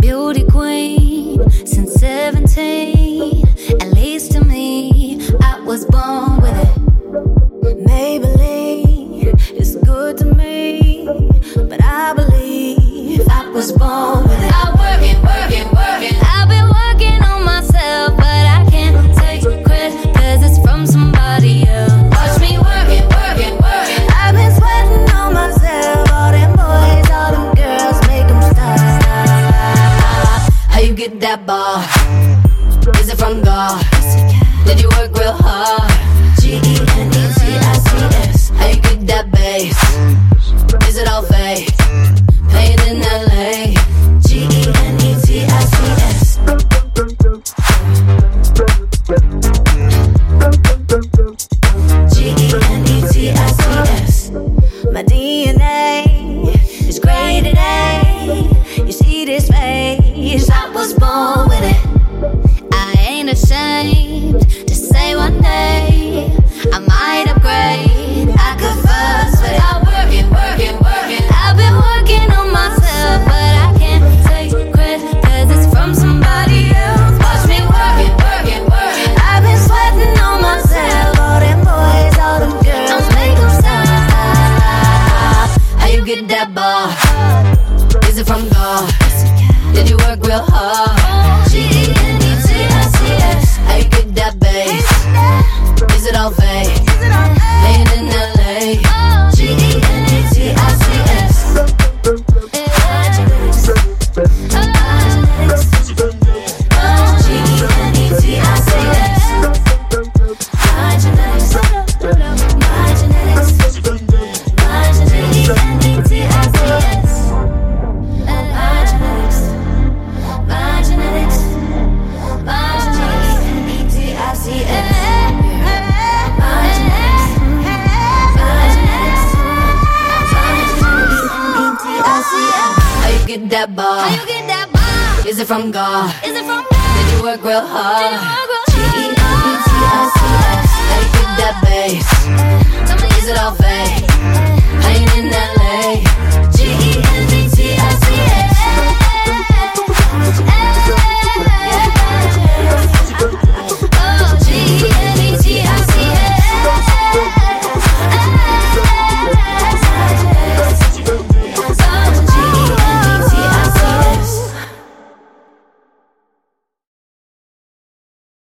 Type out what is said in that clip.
Beauty queen since 17. At least to me, I was born with it. Maybelline is good to me, but I believe I was born get that bar? Is it from God? Did you work real hard? G E N E T I C S. How you get that bass? Is it all fake? This face? I was born with it. I ain't ashamed to say one day I might upgrade. I could fuss with it. I'm working, working, working. I've been working on myself, but I can't take credit 'cause it's from somebody else. Watch me working, working, working. I've been sweating on myself, all them boys, all them girls, don't make them stop. How you get that bar? Is it from God? Did you work real hard? G E N E T I C S. How you get that bass? Is it all fake? That bar? How you get that bomb? Is it from God? Is it from Did you work real hard? God?